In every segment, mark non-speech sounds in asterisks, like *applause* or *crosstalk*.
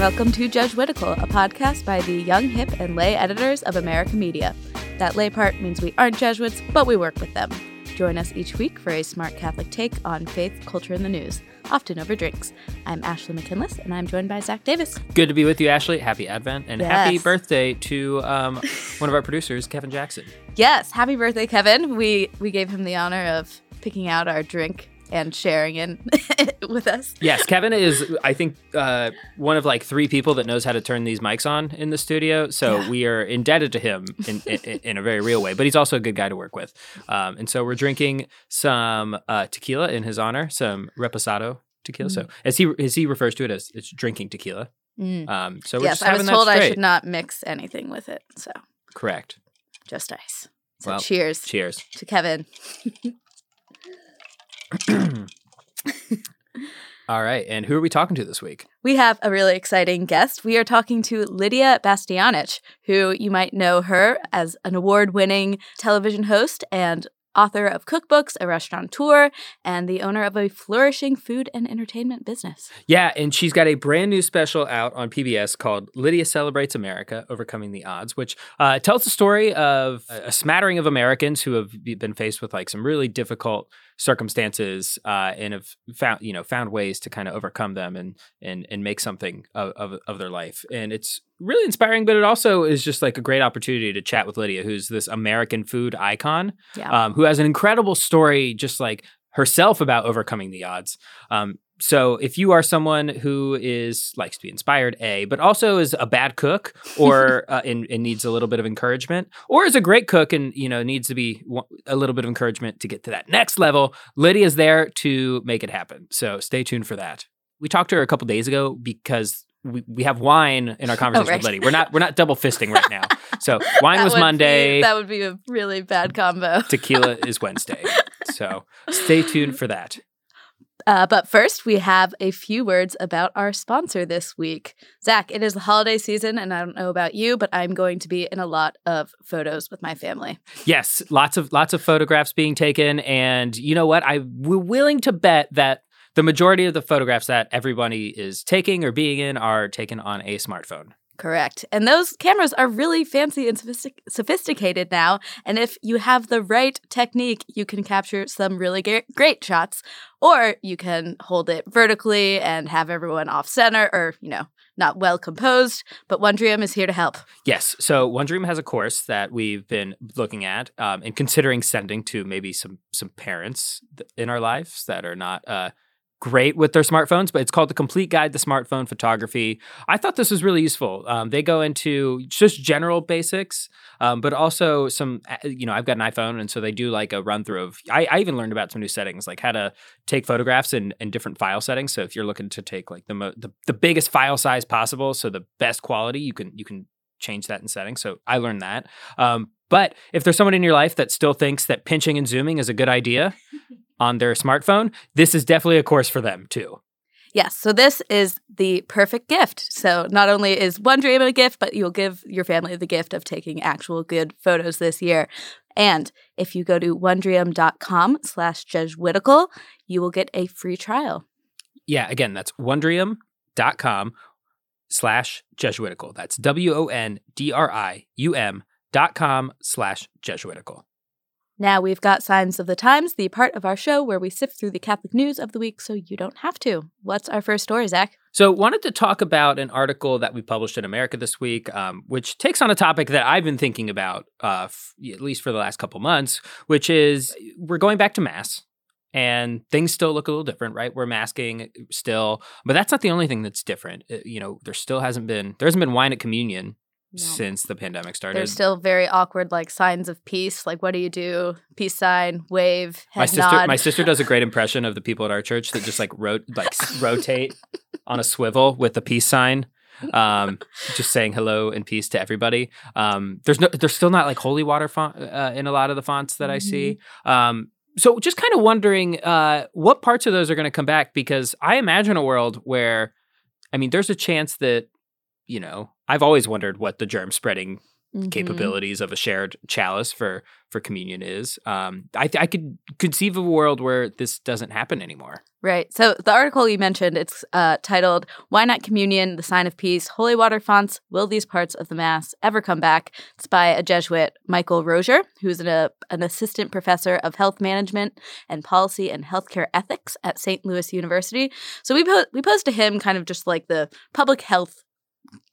Welcome to Jesuitical, a podcast by the young, hip, and lay editors of America Media. That lay part means we aren't Jesuits, but we work with them. Join us each week for a smart Catholic take on faith, culture, and the news, often over drinks. I'm Ashley McKinless, and I'm joined by Zach Davis. Good to be with you, Ashley. Happy Advent and Yes. happy birthday to um, one of our producers, Kevin Jackson. Yes, happy birthday, Kevin. We we gave him the honor of picking out our drink and sharing it *laughs* with us. Yes, Kevin is, I think, uh, one of like three people that knows how to turn these mics on in the studio. So Yeah. we are indebted to him in, in, in a very real way. But he's also a good guy to work with. Um, and so we're drinking some uh, tequila in his honor, some reposado tequila. So as he as he refers to it as it's drinking tequila. Mm. Um, so we're Yes, I was told I should not mix anything with it, so Correct. just ice. So Well, cheers Cheers. to Kevin. *laughs* All right. And who are we talking to this week? We have a really exciting guest. We are talking to Lydia Bastianich, who you might know her as an award winning television host and author of cookbooks, a restaurateur, and the owner of a flourishing food and entertainment business. Yeah, and she's got a brand new special out on PBS called Lydia Celebrates America Overcoming the Odds, which uh, tells the story of a a smattering of Americans who have been faced with like some really difficult circumstances uh, and have found you know found ways to kind of overcome them and and and make something of, of of their life. And it's really inspiring, but it also is just like a great opportunity to chat with Lydia, who's this American food icon Yeah. um, who has an incredible story, just like herself, about overcoming the odds. Um, so if you are someone who is likes to be inspired, a, but also is a bad cook or *laughs* uh, and, and needs a little bit of encouragement, or is a great cook and you know needs to be a little bit of encouragement to get to that next level, Lydia's there to make it happen. So stay tuned for that. We talked to her a couple days ago because. We, we have wine in our *laughs* conversation right. with Lydia. We're not we're not double fisting right now. So *laughs* wine was would be- Monday that would be a really bad combo. tequila is Wednesday. So stay tuned for that. Uh, but first, we have a few words about our sponsor this week. Zach, it is the holiday season, and I don't know about you, but I'm going to be in a lot of photos with my family. Yes, lots of lots of photographs being taken, and you know what? I'm willing to bet that the majority of the photographs that everybody is taking or being in are taken on a smartphone. Correct. And those cameras are really fancy and sophistic- sophisticated now. And if you have the right technique, you can capture some really ge- great shots, or you can hold it vertically and have everyone off center or, you know, not well composed. But Wondrium is here to help. Yes, so Wondrium has a course that we've been looking at um, and considering sending to maybe some some parents in our lives that are not uh, great with their smartphones, but it's called the Complete Guide to Smartphone Photography. I thought this was really useful. Um, they go into just general basics, um, but also some. uh, You know, I've got an iPhone, and so they do like a run through of. I, I even learned about some new settings, like how to take photographs in, in different file settings. So if you're looking to take like the mo- the, the biggest file size possible, so the best quality, you can you can change that in settings. So I learned that. Um, but if there's someone in your life that still thinks that pinching and zooming is a good idea *laughs* on their smartphone, this is definitely a course for them too. Yes, so this is the perfect gift. So not only is Wondrium a gift, but you'll give your family the gift of taking actual good photos this year. And if you go to wondrium.com slash jesuitical, you will get a free trial. Yeah, again, that's wondrium.com slash Jesuitical. That's W O N D R I U M dot com slash Jesuitical. Now we've got Signs of the Times, the part of our show where we sift through the Catholic news of the week so you don't have to. What's our first story, Zach? So, wanted to talk about an article that we published in America this week, um, which takes on a topic that I've been thinking about, uh, f- at least for the last couple months, which is we're going back to mass, and things still look a little different, right? We're masking still, but that's not the only thing that's different. Uh, you know, there still hasn't been there hasn't been wine at communion No. since the pandemic started. There's still very awkward like signs of peace. Like, what do you do? Peace sign, wave, head my sister, nod. my sister does a great *laughs* impression of the people at our church that just like rot- like *laughs* rotate on a swivel with the peace sign, um, *laughs* just saying hello and peace to everybody. Um, there's no, there's still not like holy water font uh, in a lot of the fonts that I see. Um, so just kind of wondering uh, what parts of those are going to come back because I imagine a world where, I mean, there's a chance that you know I've always wondered what the germ spreading Mhm. capabilities of a shared chalice for for communion is. Um, I I could conceive of a world where this doesn't happen anymore. Right. So the article you mentioned, it's uh, titled "Why Not Communion: The Sign of Peace." Holy water fonts. Will these parts of the Mass ever come back? It's by a Jesuit, Michael Rozier, who's an, uh, an assistant professor of health management and policy and healthcare ethics at St. Louis University. So we po- we posed to him kind of just like the public health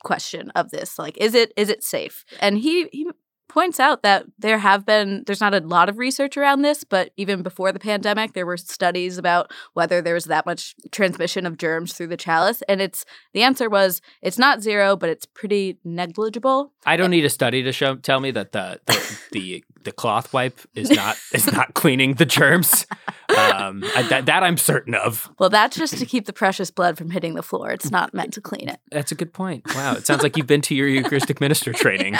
question of this like is it is it safe? And he he points out that there have been there's not a lot of research around this but even before the pandemic there were studies about whether there was that much transmission of germs through the chalice and it's the answer was it's not zero but it's pretty negligible. I don't need a study to show tell me that the the *laughs* the, the cloth wipe is not *laughs* is not cleaning the germs. Um, I, that that I'm certain of. well that's just to keep the precious blood from hitting the floor it's not meant to clean it That's a good point. Wow, it sounds like you've been to your Eucharistic minister *laughs* training.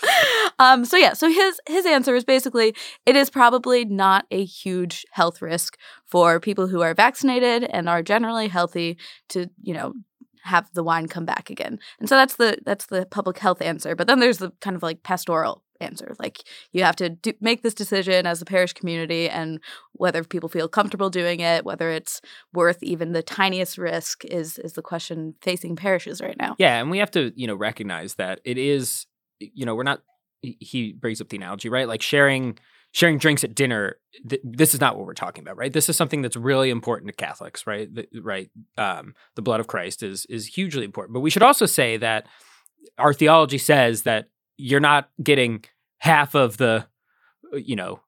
*laughs* um, so yeah, so his his answer is basically it is probably not a huge health risk for people who are vaccinated and are generally healthy to you know have the wine come back again. And so that's the that's the public health answer. But then there's the kind of like pastoral answer. Like you have to do, make this decision as a parish community and whether people feel comfortable doing it, whether it's worth even the tiniest risk is is the question facing parishes right now. Yeah, and we have to, you know, recognize that it is, you know, we're not. he- brings up the analogy, right? Like sharing sharing drinks at dinner. Th- this is not what we're talking about, right? This is something that's really important to Catholics, right? The, right. Um, the blood of Christ is is hugely important, but we should also say that our theology says that you're not getting half of the, you know,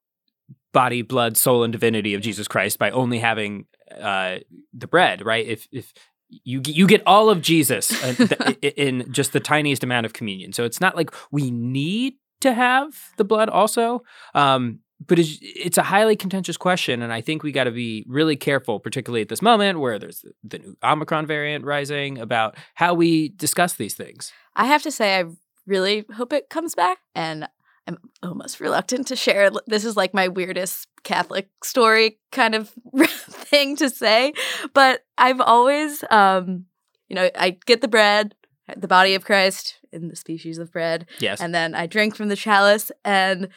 body, blood, soul, and divinity of Jesus Christ by only having uh, the bread, right? If if you get- you get all of Jesus *laughs* in just the tiniest amount of communion, so it's not like we need to have the blood also. Um, but it's, it's a highly contentious question, and I think we got to be really careful, particularly at this moment where there's the, the new Omicron variant rising, about how we discuss these things. I have to say, I really hope it comes back. And I'm almost reluctant to share. This is like my weirdest Catholic story kind of *laughs* thing to say. But I've always, um, you know, I get the bread, the body of Christ in the species of bread, Yes, and then I drink from the chalice. And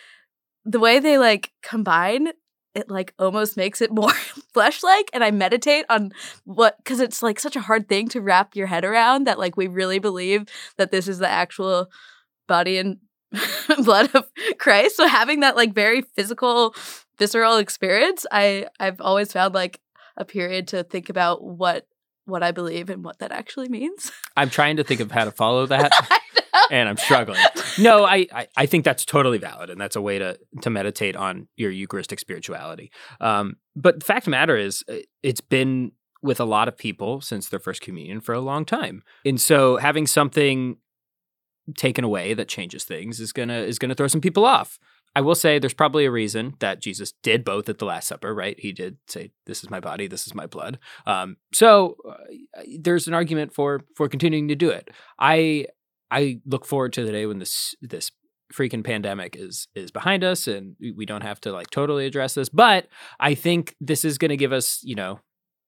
the way they like combine, it like almost makes it *laughs* more flesh like. And I meditate on what, because it's like such a hard thing to wrap your head around that like we really believe that this is the actual body and *laughs* blood of Christ. So having that like very physical, visceral experience, I I've always found like a period to think about what what I believe and what that actually means. *laughs* I'm trying to think of how to follow that. *laughs* And I'm struggling. No, I, I I think that's totally valid, and that's a way to to meditate on your Eucharistic spirituality. Um, but the fact of the matter is, uh, it's been with a lot of people since their first communion for a long time, and so having something taken away that changes things is gonna is gonna throw some people off. I will say there's probably a reason that Jesus did both at the Last Supper, right? He did say, "This is my body, this is my blood." Um, so uh, there's an argument for for continuing to do it. I I look forward to the day when this this freaking pandemic is is behind us and we- don't have to like totally address this. But I think this is going to give us, you know,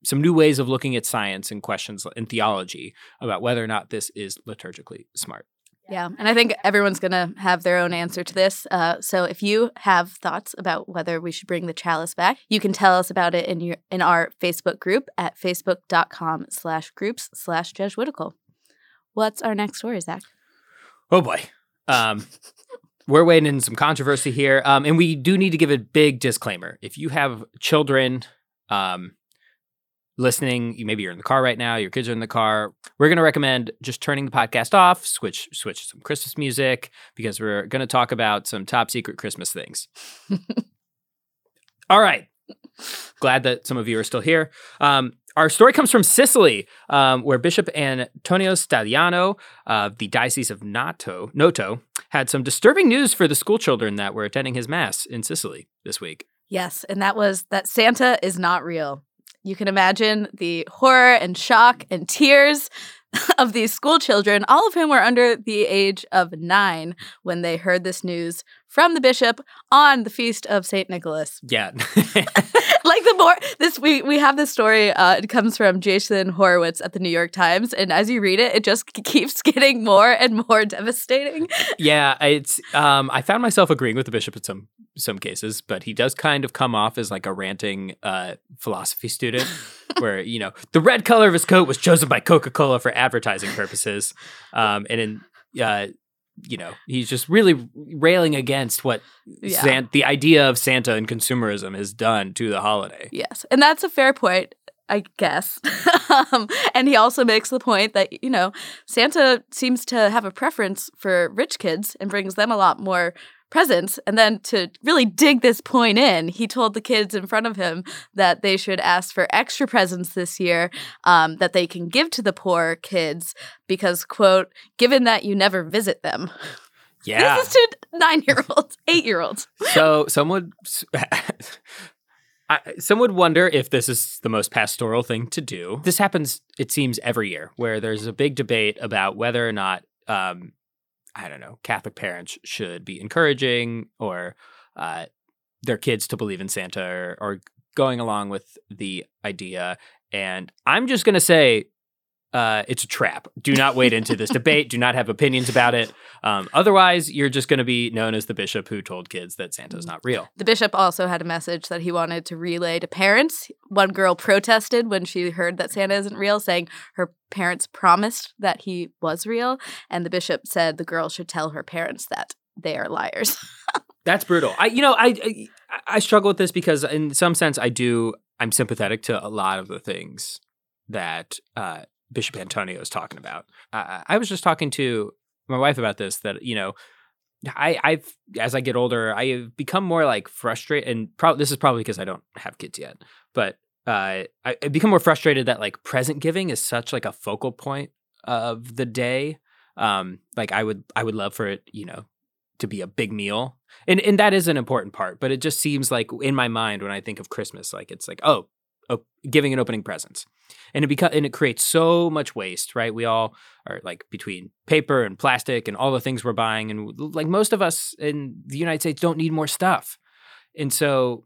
some new ways of looking at science and questions in theology about whether or not this is liturgically smart. Yeah, and I think everyone's going to have their own answer to this. Uh, so if you have thoughts about whether we should bring the chalice back, you can tell us about it in your in our Facebook group at facebook.com slash groups slash Jesuitical. What's our next story, Zach? Oh boy. Um, we're waiting in some controversy here. Um, and we do need to give a big disclaimer. If you have children um, listening, you maybe you're in the car right now, your kids are in the car, we're going to recommend just turning the podcast off, switch switch to some Christmas music because we're going to talk about some top secret Christmas things. *laughs* All right. Glad that some of you are still here. Um, our story comes from Sicily, um, where Bishop Antonio Stagliano of the Diocese of Noto, Noto had some disturbing news for the school children that were attending his mass in Sicily this week. Yes, and that was that Santa is not real. You can imagine the horror and shock and tears *laughs* of these school children, all of whom were under the age of nine when they heard this news from the bishop on the feast of Saint Nicholas. Yeah. *laughs* *laughs* like the more this we we have this story. Uh, it comes from Jason Horowitz at the New York Times, and as you read it, it just keeps getting more and more devastating. *laughs* yeah, it's. Um, I found myself agreeing with the bishop in some some cases, but he does kind of come off as like a ranting uh, philosophy student, where you know the red color of his coat was chosen by Coca Cola for advertising purposes, um, and in uh, you know, he's just really railing against what yeah. San- the idea of Santa and consumerism has done to the holiday. Yes. And that's a fair point, I guess. *laughs* um, and he also makes the point that, you know, Santa seems to have a preference for rich kids and brings them a lot more presents. And then to really dig this point in, he told the kids in front of him that they should ask for extra presents this year um, that they can give to the poor kids because, quote, given that you never visit them. *laughs* Yeah. This is to nine year olds, *laughs* eight year olds. So someone. *laughs* I, some would wonder if this is the most pastoral thing to do. This happens, it seems, every year, where there's a big debate about whether or not um, I don't know, Catholic parents should be encouraging or uh, their kids to believe in Santa or, or going along with the idea. And I'm just going to say uh, it's a trap. Do not wade into this debate. Do not have opinions about it. Um, otherwise, you're just going to be known as the bishop who told kids that Santa's not real. The bishop also had a message that he wanted to relay to parents. One girl protested when she heard that Santa isn't real, saying her parents promised that he was real. And the bishop said the girl should tell her parents that they are liars. *laughs* That's brutal. I, you know, I, I, I struggle with this because in some sense I do. I'm sympathetic to a lot of the things that uh, Bishop Antonio is talking about. Uh, I was just talking to my wife about this that you know I I've as I get older I have become more like frustrated and probably this is probably because I don't have kids yet but uh, I, I become more frustrated that like present giving is such like a focal point of the day um like I would I would love for it you know to be a big meal and and that is an important part but it just seems like in my mind when I think of Christmas like it's like oh giving an opening presents and it beca- and it creates so much waste right? We all are like between paper and plastic and all the things we're buying and like most of us in the united states don't need more stuff. And so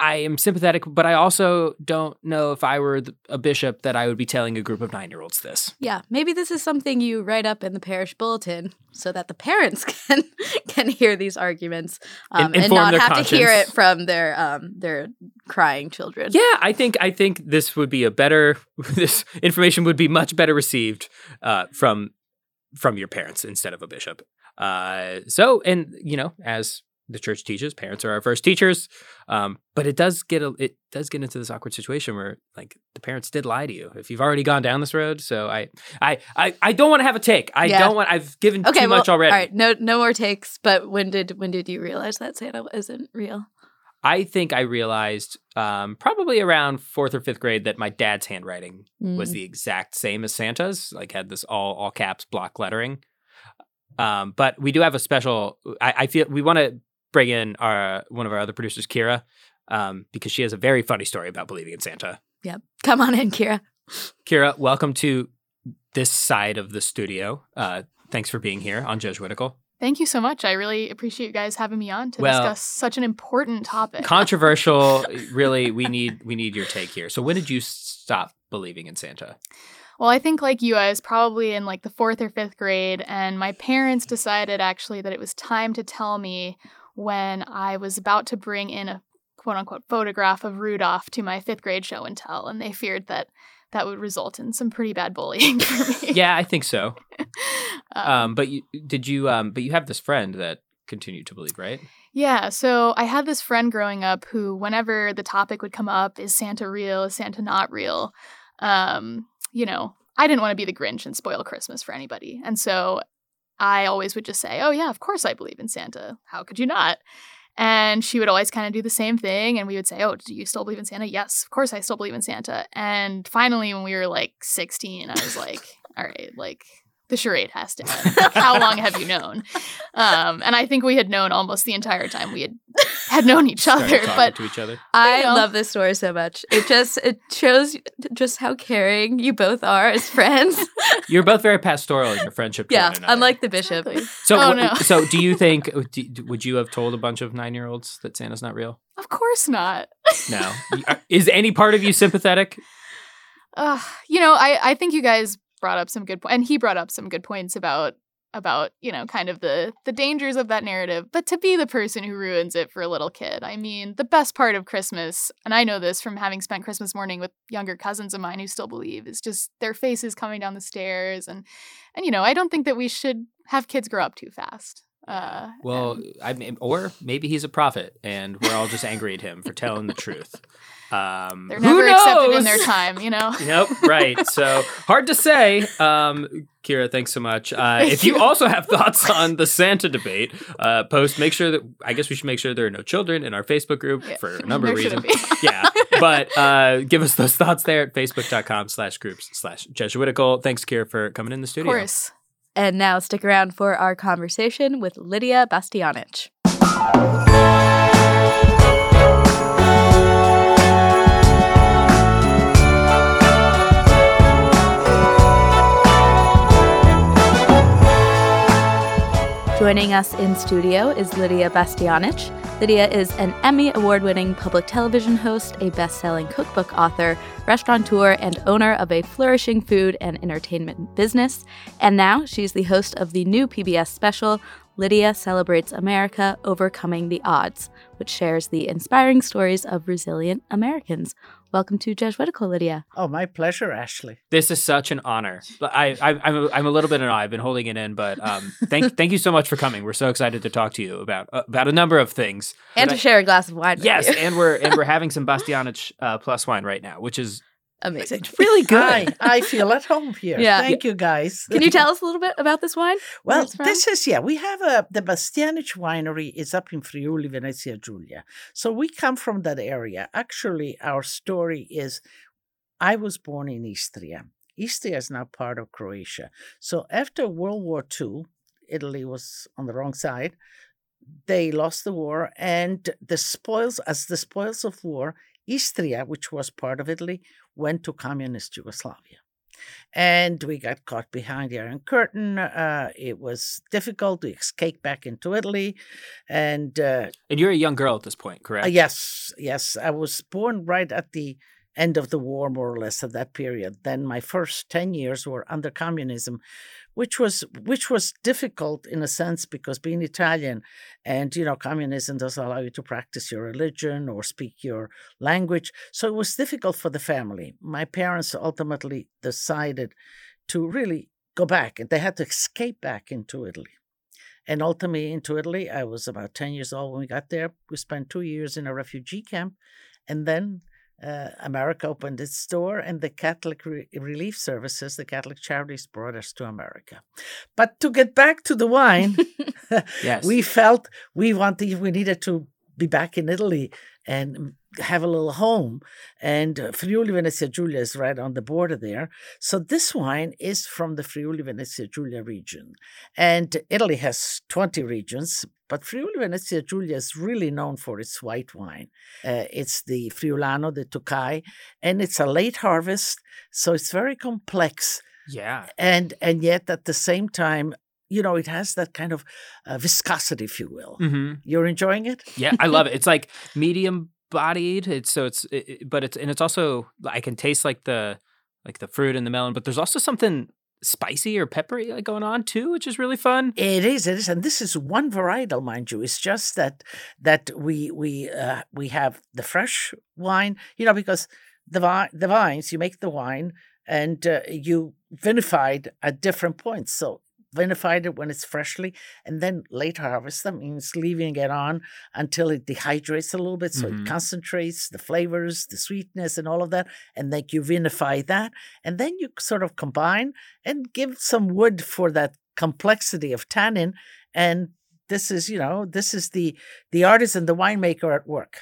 I am sympathetic, but I also don't know if I were a bishop that I would be telling a group of nine year olds this. Yeah, maybe this is something you write up in the parish bulletin so that the parents *laughs* can can hear these arguments um, and not have conscience. to hear it from their um, their crying children. Yeah, I think I think this would be a better *laughs* this information would be much better received uh, from from your parents instead of a bishop. Uh, so, and you know, as the church teaches parents are our first teachers um, but it does get a, it does get into this awkward situation where like the parents did lie to you if you've already gone down this road so i i i, I don't want to have a take i yeah. don't want i've given okay, too well, much already all right no no more takes but when did when did you realize that santa isn't real I think I realized um, probably around fourth or fifth grade that my dad's handwriting mm. was the exact same as Santa's. Like had this all all caps block lettering. Um, but we do have a special. I, I feel we want to bring in our one of our other producers, Kira, um, because she has a very funny story about believing in Santa. Yep. Come on in, Kira. Kira, welcome to this side of the studio. Uh, thanks for being here on Judge Jesuitical. Thank you so much. I really appreciate you guys having me on to well, discuss such an important topic. Controversial, *laughs* really. We need we need your take here. So, when did you stop believing in Santa? Well, I think like you, I was probably in like the fourth or fifth grade, and my parents decided actually that it was time to tell me when I was about to bring in a quote unquote photograph of Rudolph to my fifth grade show and tell, and they feared that that would result in some pretty bad bullying *laughs* for me. yeah, I think so. *laughs* um, um, but you did you um but you have this friend that continued to believe, right? Yeah, so I had this friend growing up who whenever the topic would come up, is Santa real, is Santa not real? Um, you know, I didn't want to be the Grinch and spoil Christmas for anybody. And so I always would just say, "Oh yeah, of course I believe in Santa. How could you not?" And she would always kind of do the same thing. And we would say, Oh, do you still believe in Santa? Yes, of course I still believe in Santa. And finally, when we were like 16, I was like, All right, like the charade has to end. Like, *laughs* how long have you known? Um, and I think we had known almost the entire time we had had known each other. But to each other. I You know. love this story so much. It just it shows just how caring you both are as friends. *laughs* You're both very pastoral in your friendship. yeah, unlike the bishop. Exactly. So, Oh, what- no. so do you *laughs* think? Do, would you have told a bunch of nine year olds that Santa's not real? of course not. No. Is any part of you sympathetic? Uh, you know, I, I think you guys brought up some good and he brought up some good points about about you know kind of the the dangers of that narrative. But to be the person who ruins it for a little kid, I mean, the best part of Christmas, and I know this from having spent Christmas morning with younger cousins of mine who still believe, is just their faces coming down the stairs, and and you know, I don't think that we should have kids grow up too fast. Uh, Well, and- I mean, or maybe he's a prophet, and we're all just angry at him for telling the truth. Um, they're who never accepted in their time, you know. Nope, right. So hard to say. Um, Kira, thanks so much. Uh, Thank if you you. also have thoughts on the Santa debate, uh, post. Make sure that I guess we should make sure there are no children in our Facebook group Yeah. for a *laughs* number of There shouldn't reasons. yeah, but uh, give us those thoughts there at facebook.com slash groups slash Jesuitical. Thanks, Kira, for coming in the Of studio. course. And now stick around for our conversation with Lydia Bastianich. Joining us in studio is Lydia Bastianich. Lydia is an Emmy Award winning public television host, a best selling cookbook author, restaurateur, and owner of a flourishing food and entertainment business. And now she's the host of the new PBS special, Lydia Celebrates America Overcoming the Odds, which shares the inspiring stories of resilient Americans. Welcome to Jesuitical, Lydia. Oh, my pleasure, Ashley. This is such an honor. I, I, I'm, a, I'm a little bit in awe. I've been holding it in, but um, thank, *laughs* thank you so much for coming. We're so excited to talk to you about uh, about a number of things. And But to I- share a glass of wine. with Yes, you. and we're and we're *laughs* having some Bastianich uh, plus wine right now, which is Amazing. really good. I, I feel at home here. Yeah. Thank you, guys. Can you tell us a little bit about this wine? Well, this is yeah. We have a the Bastianich winery is up in Friuli, Venezia Giulia. So we come from that area. Actually, our story is, I was born in Istria. Istria is now part of Croatia. So after World War II, Italy was on the wrong side. They lost the war, and the spoils, as the spoils of war, Istria, which was part of Italy, went to communist Yugoslavia. And we got caught behind the Iron Curtain. Uh, it was difficult to escape back into Italy. And uh, and you're a young girl at this point, correct? uh, yes, yes, I was born right at the end of the war, more or less, at that period. Then my first 10 years were under communism. Which was which was difficult in a sense because being Italian and you know communism doesn't allow you to practice your religion or speak your language, so it was difficult for the family. My parents ultimately decided to really go back, and they had to escape back into Italy. And ultimately, into Italy, I was about 10 years old when we got there. We spent two years in a refugee camp. And then uh, America opened its door, and the Catholic Re- Relief Services, the Catholic Charities, brought us to America. But to get back to the wine, *laughs* *laughs* Yes. we felt we wanted, we needed to be back in Italy and have a little home. And uh, Friuli Venezia Giulia is right on the border there. So this wine is from the Friuli Venezia Giulia region. And Italy has 20 regions, but Friuli Venezia Giulia is really known for its white wine. Uh, it's the Friulano, the Tocai, and it's a late harvest, so it's very complex. yeah. And and yet at the same time, you know, it has that kind of uh, viscosity, if you will. hmm You're enjoying it? Yeah, I love it. It's like *laughs* medium bodied. It's so it's it, it- but it's and it's also I can taste like the like the fruit and the melon, but there's also something spicy or peppery going on too, which is really fun. It is, it is, and this is one varietal, mind you. It's just that that we we uh, we have the fresh wine, you know, because the vi- the vines you make the wine and uh, you vinified at different points. So vinified it when it's freshly, and then late harvest that means leaving it on until it dehydrates a little bit, so Mhm. it concentrates the flavors, the sweetness, and all of that, and then you vinify that, and then you sort of combine and give some wood for that complexity of tannin and this is you know this is the the artisan the winemaker at work.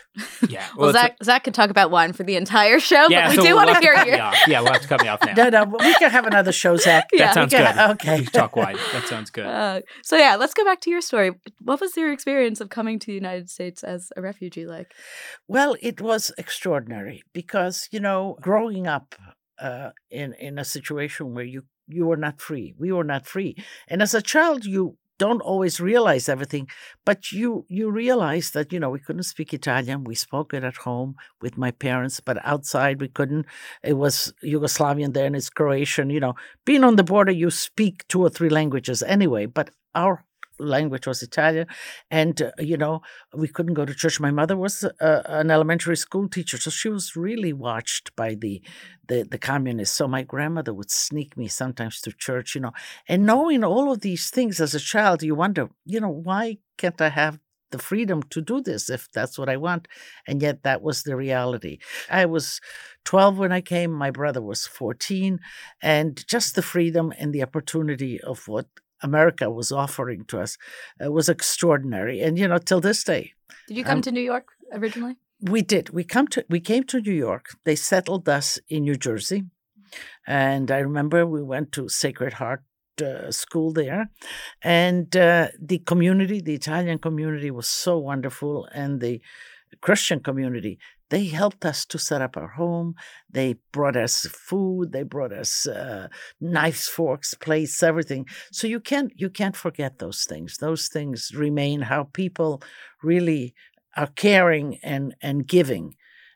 Yeah. *laughs* Well, it's a- Zach, Zach could talk about wine for the entire show, yeah, but we so do we'll want to hear cut you. *laughs* Yeah, we'll have to cut me off now. No, no, we can have another show, Zach. *laughs* Yeah. That sounds We good. okay. We can talk wine. That sounds good. Uh, so yeah, let's go back to your story. What was your experience of coming to the United States as a refugee like? Well, it was extraordinary because you know, growing up uh, in in a situation where you you were not free, we were not free, and as a child, you don't always realize everything, but you you realize that you know we couldn't speak Italian. We spoke it at home with my parents, but outside we couldn't. It was Yugoslavian then, it's Croatian. You know, being on the border, you speak two or three languages anyway, but our language was Italian, and uh, you know we couldn't go to church. My mother was uh, an elementary school teacher, so she was really watched by the, the the communists. So my grandmother would sneak me sometimes to church, you know. And knowing all of these things as a child, you wonder, you know, why can't I have the freedom to do this if that's what I want? And yet that was the reality. I was 12 when I came, my brother was 14, and just the freedom and the opportunity of what America was offering to us uh, was extraordinary. And you know, till this day, Did you come Um, to New York originally? we did. We come to we came to New York. They settled us in New Jersey, and I remember we went to Sacred Heart uh, School there, and uh, the community, the Italian community, was so wonderful, and the Christian community. They helped us to set up our home. They brought us food. They brought us uh, knives, forks, plates, everything. So you can't you can't forget those things. Those things remain. How people really are caring and and giving.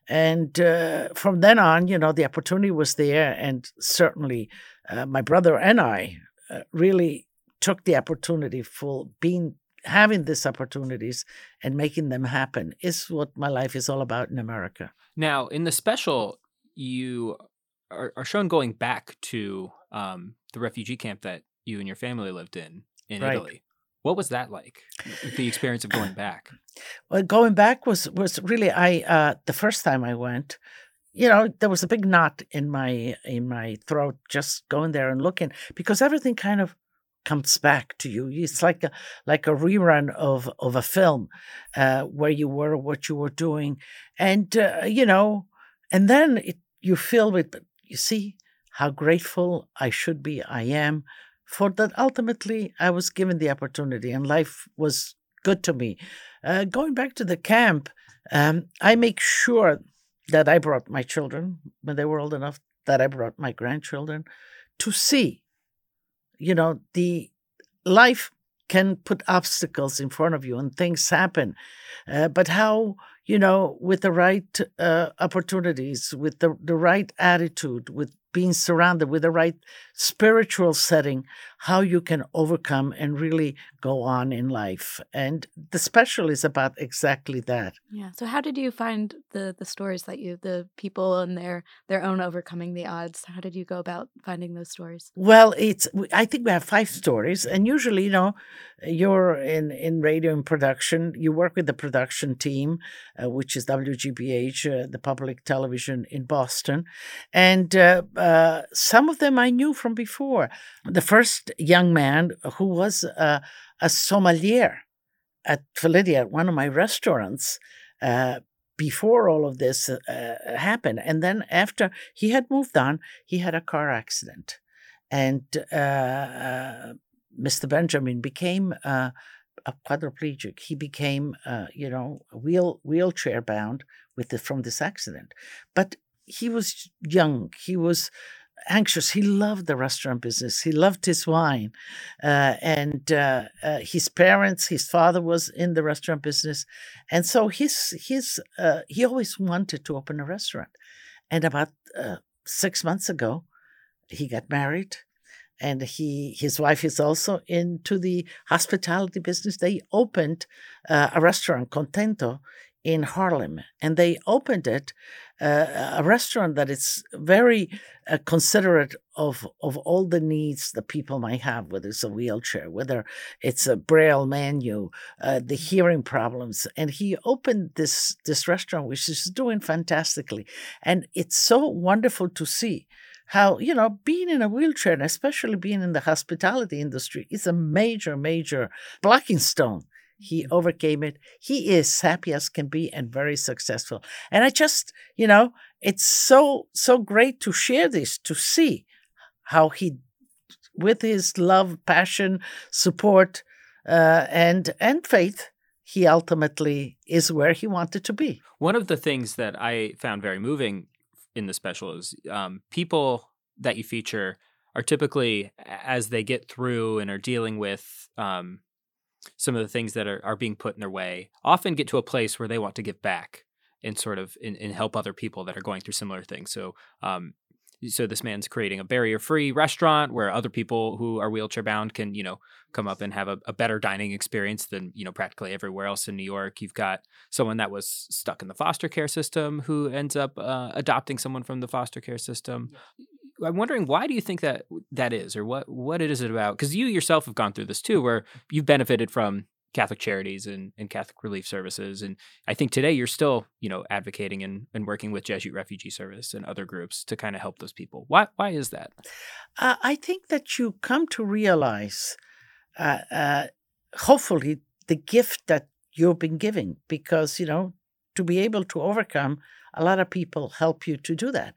And uh, from then on, you know, the opportunity was there, and certainly uh, my brother and I uh, really took the opportunity for being having these opportunities and making them happen is what my life is all about in America. Now, in the special, you are, are shown going back to um, the refugee camp that you and your family lived in in Right. Italy. What was that like? The experience of going back. *clears throat* Well, going back was was really I uh, the first time I went. You know, there was a big knot in my in my throat just going there and looking because everything kind of comes back to you. It's like a like a rerun of of a film uh, where you were, what you were doing, and uh, you know, and then it, you feel with you see how grateful I should be. I am for that. Ultimately, I was given the opportunity, and life was good to me. Uh, going back to the camp, um, I make sure that I brought my children when they were old enough, that I brought my grandchildren to see, you know, the life can put obstacles in front of you and things happen. Uh, but how, you know, with the right uh, opportunities, with the, the right attitude, with being surrounded with the right spiritual setting, how you can overcome and really go on in life. And the special is about exactly that. Yeah. So how did you find the the stories that you the people and their their own overcoming the odds? How did you go about finding those stories? Well, it's I think we have five stories, and usually, you know, you're in in radio and production. You work with the production team, uh, which is WGBH, uh, the public television in Boston, and uh, uh, some of them I knew from before. The first young man who was uh, a sommelier at Felidia, one of my restaurants. Uh, before all of this uh, happened, and then after he had moved on, he had a car accident, and uh, Mr. Benjamin became a quadriplegic. He became, you know, wheel wheelchair bound with the, from this accident. But he was young. He was anxious. He loved the restaurant business. He loved his wine, uh, and uh, uh, his parents, his father was in the restaurant business, and so his his uh, he always wanted to open a restaurant. And about uh, six months ago, he got married and he his wife is also into the hospitality business they opened uh, a restaurant contento in harlem and they opened it uh, a restaurant that is very uh, considerate of of all the needs that people might have whether it's a wheelchair whether it's a braille menu uh, the hearing problems and he opened this this restaurant which is doing fantastically and it's so wonderful to see how you know being in a wheelchair and especially being in the hospitality industry is a major major blocking stone He overcame it. He is happy as can be and very successful. And I just, you know, it's so, so great to share this, to see how he, with his love, passion, support, uh, and and faith, he ultimately is where he wanted to be. One of the things that I found very moving in the special is um, people that you feature are typically as they get through and are dealing with um, some of the things that are, are being put in their way often get to a place where they want to give back and sort of and, and help other people that are going through similar things. So um, so this man's creating a barrier free restaurant where other people who are wheelchair bound can you know come up and have a, a, better dining experience than you know practically everywhere else in new york. You've got someone that was stuck in the foster care system who ends up uh, adopting someone from the foster care system I'm wondering why do you think that that is, or what what is it about? Because you yourself have gone through this too, where you've benefited from Catholic charities and, and Catholic relief services, and I think today you're still you know advocating and, and working with Jesuit Refugee Service and other groups to kind of help those people. Why why is that? Uh, I think that you come to realize, uh, uh, hopefully, the gift that you've been giving, because you know to be able to overcome a lot of people help you to do that.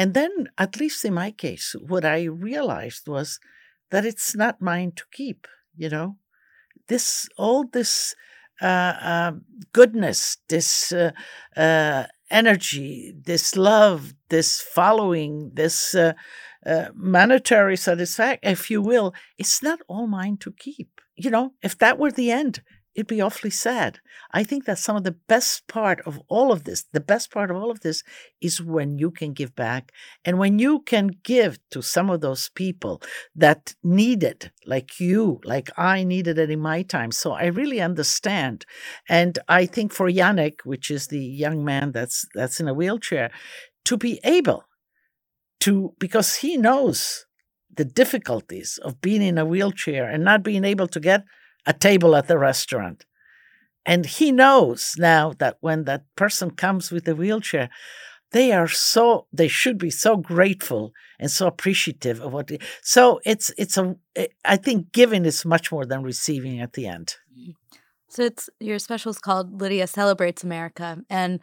And then, at least in my case, what I realized was that it's not mine to keep, you know? This, all this uh, uh, goodness, this uh, uh energy, this love, this following, this uh, uh, monetary satisfaction, if you will, it's not all mine to keep. You know, if that were the end, it'd be awfully sad. I think that some of the best part of all of this, the best part of all of this is when you can give back and when you can give to some of those people that need it, like you, like I needed it in my time. So I really understand. And I think for Yannick, which is the young man that's that's in a wheelchair, to be able to because he knows the difficulties of being in a wheelchair and not being able to get a table at the restaurant. And he knows now that when that person comes with a wheelchair, they are so they should be so grateful and so appreciative of what so it's it's a eh, i think giving is much more than receiving at the end. So it's your special is called lydia celebrates america. And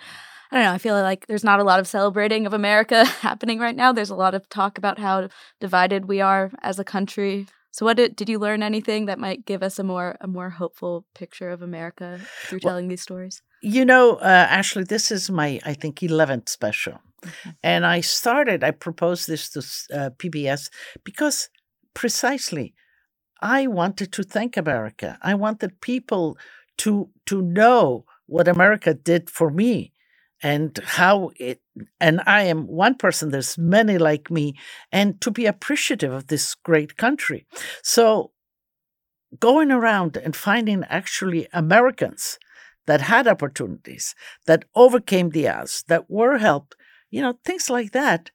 i don't know i feel like there's not a lot of celebrating of america *laughs* happening right now. There's a lot of talk about how divided we are as a country so, what did did you learn anything that might give us a more a more hopeful picture of America through well, telling these stories? You know, uh, Ashley, this is my I think eleventh special, mm-hmm. and I started. I proposed this to uh, PBS because precisely I wanted to thank America. I wanted people to to know what America did for me and how it and i am one person there's many like me and to be appreciative of this great country. So going around and finding actually americans that had opportunities that overcame the odds that were helped you know things like that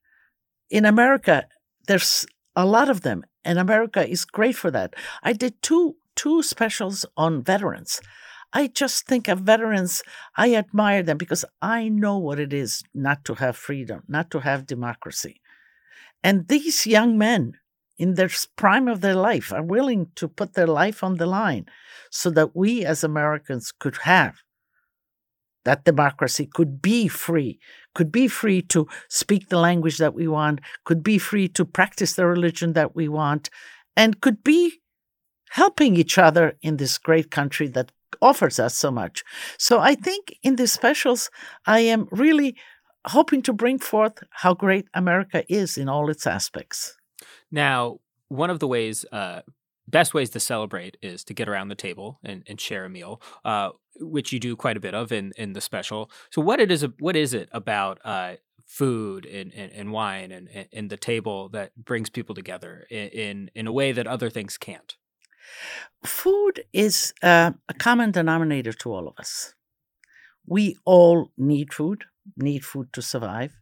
in america there's a lot of them and america is great for that. I did two two specials on veterans I just think of veterans, I admire them because I know what it is not to have freedom, not to have democracy. And these young men, in their prime of their life, are willing to put their life on the line so that we as Americans could have that democracy, could be free, could be free to speak the language that we want, could be free to practice the religion that we want, and could be helping each other in this great country that offers us so much. So I think in these specials, I am really hoping to bring forth how great America is in all its aspects. Now, one of the ways, uh, best ways to celebrate is to get around the table and, and share a meal, uh, which you do quite a bit of in, in the special. So, what it is, what is it about uh, food and, and, and wine and, and the table that brings people together in, in, in a way that other things can't? Food is uh, a common denominator to all of us. We all need food, need food to survive.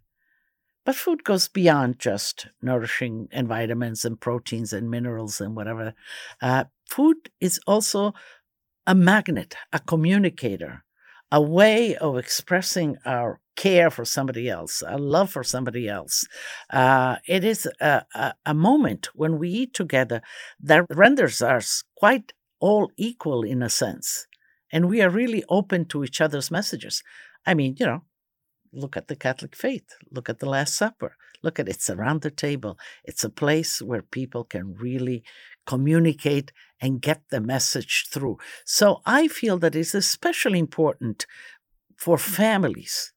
But food goes beyond just nourishing and vitamins and proteins and minerals and whatever. Uh, food is also a magnet, a communicator, a way of expressing our care for somebody else, a love for somebody else. Uh, it is a, a, a, moment when we eat together that renders us quite all equal in a sense. and we are really open to each other's messages. I mean, you know, look at the Catholic faith, look at the Last Supper, look at it's around the table. It's a place where people can really communicate and get the message through. So I feel that it's especially important for families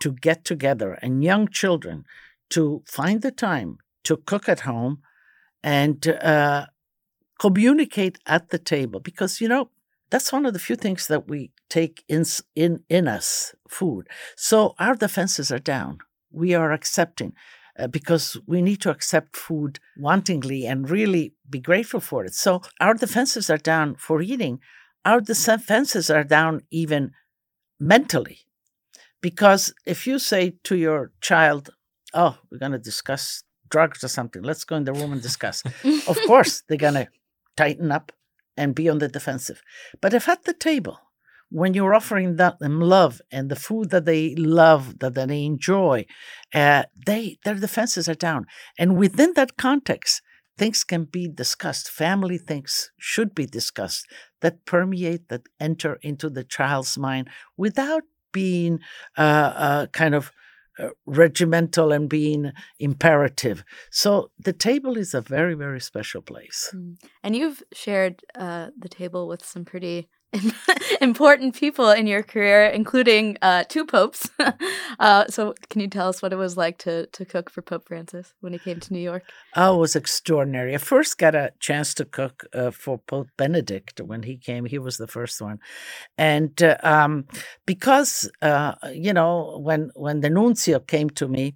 to get together and young children to find the time to cook at home and uh, communicate at the table because you know that's one of the few things that we take in in in us food. So our defenses are down. We are accepting uh, because we need to accept food wantingly and really be grateful for it. So our defenses are down for eating. Our defenses are down even mentally because if you say to your child oh we're going to discuss drugs or something let's go in the room and discuss of *laughs* course they're going to tighten up and be on the defensive. But if at the table, when you're offering them love and the food that they love, that they enjoy, uh, they their defenses are down. And within that context, things can be discussed. Family things should be discussed that permeate, that enter into the child's mind without being uh, uh, kind of uh, regimental and being imperative. So the table is a very, very special place. Mm. And you've shared the table with some pretty *laughs* important people in your career, including uh, two popes. *laughs* uh, so, can you tell us what it was like to to cook for Pope Francis when he came to New York? Oh, it was extraordinary. I first got a chance to cook uh, for Pope Benedict when he came. He was the first one, and uh, um, because uh, you know when when the nuncio came to me.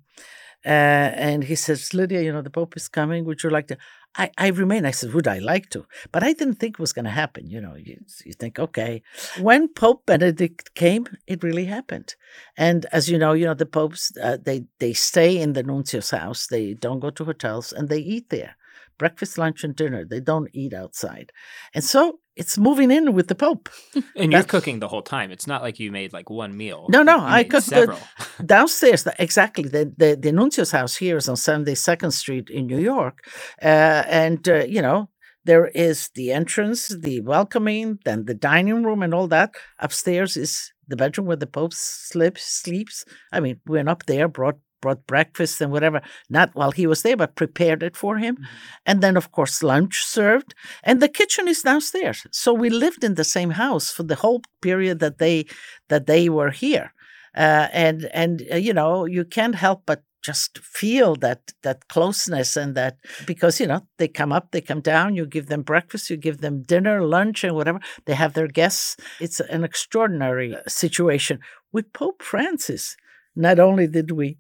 Uh, and he says, Lydia, you know, the Pope is coming. Would you like to? I, I remain. I said, would I like to? But I didn't think it was going to happen. You know, you, you think, okay. When Pope Benedict came, it really happened. And as you know, you know, the popes, uh, they, they stay in the nuncio's house. They don't go to hotels and they eat there breakfast, lunch, and dinner. They don't eat outside. And so it's moving in with the Pope. *laughs* And you're cooking the whole time. It's not like you made like one meal. No, no, You I cooked several. the, *laughs* downstairs. the- Exactly. The, the, the Nuncio's house here is on 72nd Street in New York. Uh, and, uh, you know, there is the entrance, the welcoming, then the dining room and all that. Upstairs is the bedroom where the Pope sleeps. sleeps. I mean, we went up there, brought brought breakfast and whatever, not while he was there, but prepared it for him. And then, of course, lunch served. And the kitchen is downstairs. So we lived in the same house for the whole period that they that they were here. Uh, and and uh, you know, you can't help but just feel that that closeness and that because you know they come up they come down you give them breakfast you give them dinner lunch and whatever they have their guests it's an extraordinary uh, situation with pope francis not only did we